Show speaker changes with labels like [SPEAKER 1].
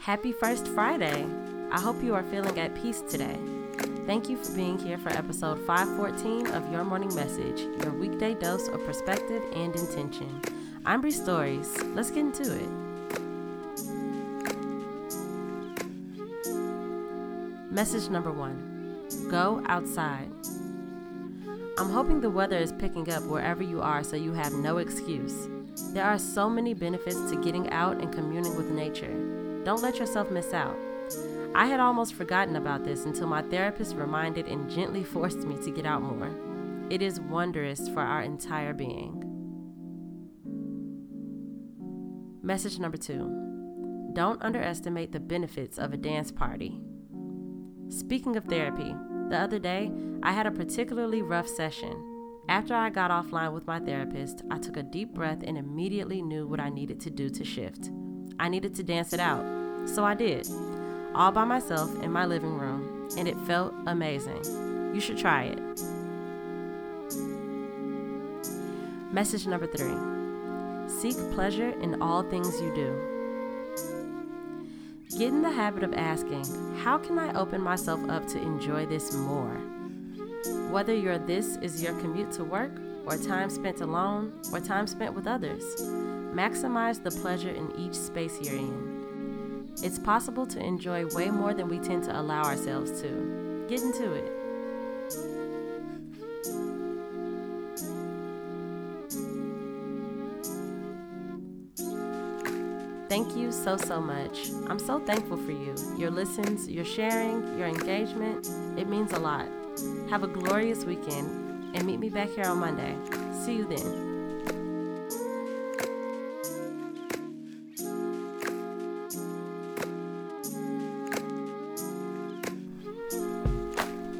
[SPEAKER 1] Happy First Friday! I hope you are feeling at peace today. Thank you for being here for episode 514 of Your Morning Message, your weekday dose of perspective and intention. I'm Bree Stories. Let's get into it. Message number one Go outside. I'm hoping the weather is picking up wherever you are so you have no excuse. There are so many benefits to getting out and communing with nature. Don't let yourself miss out. I had almost forgotten about this until my therapist reminded and gently forced me to get out more. It is wondrous for our entire being. Message number two Don't underestimate the benefits of a dance party. Speaking of therapy, the other day I had a particularly rough session. After I got offline with my therapist, I took a deep breath and immediately knew what I needed to do to shift. I needed to dance it out. So I did, all by myself in my living room, and it felt amazing. You should try it. Message number three Seek pleasure in all things you do. Get in the habit of asking, How can I open myself up to enjoy this more? Whether your this is your commute to work, or time spent alone, or time spent with others, maximize the pleasure in each space you're in. It's possible to enjoy way more than we tend to allow ourselves to. Get into it. Thank you so, so much. I'm so thankful for you. Your listens, your sharing, your engagement, it means a lot. Have a glorious weekend and meet me back here on Monday. See you then.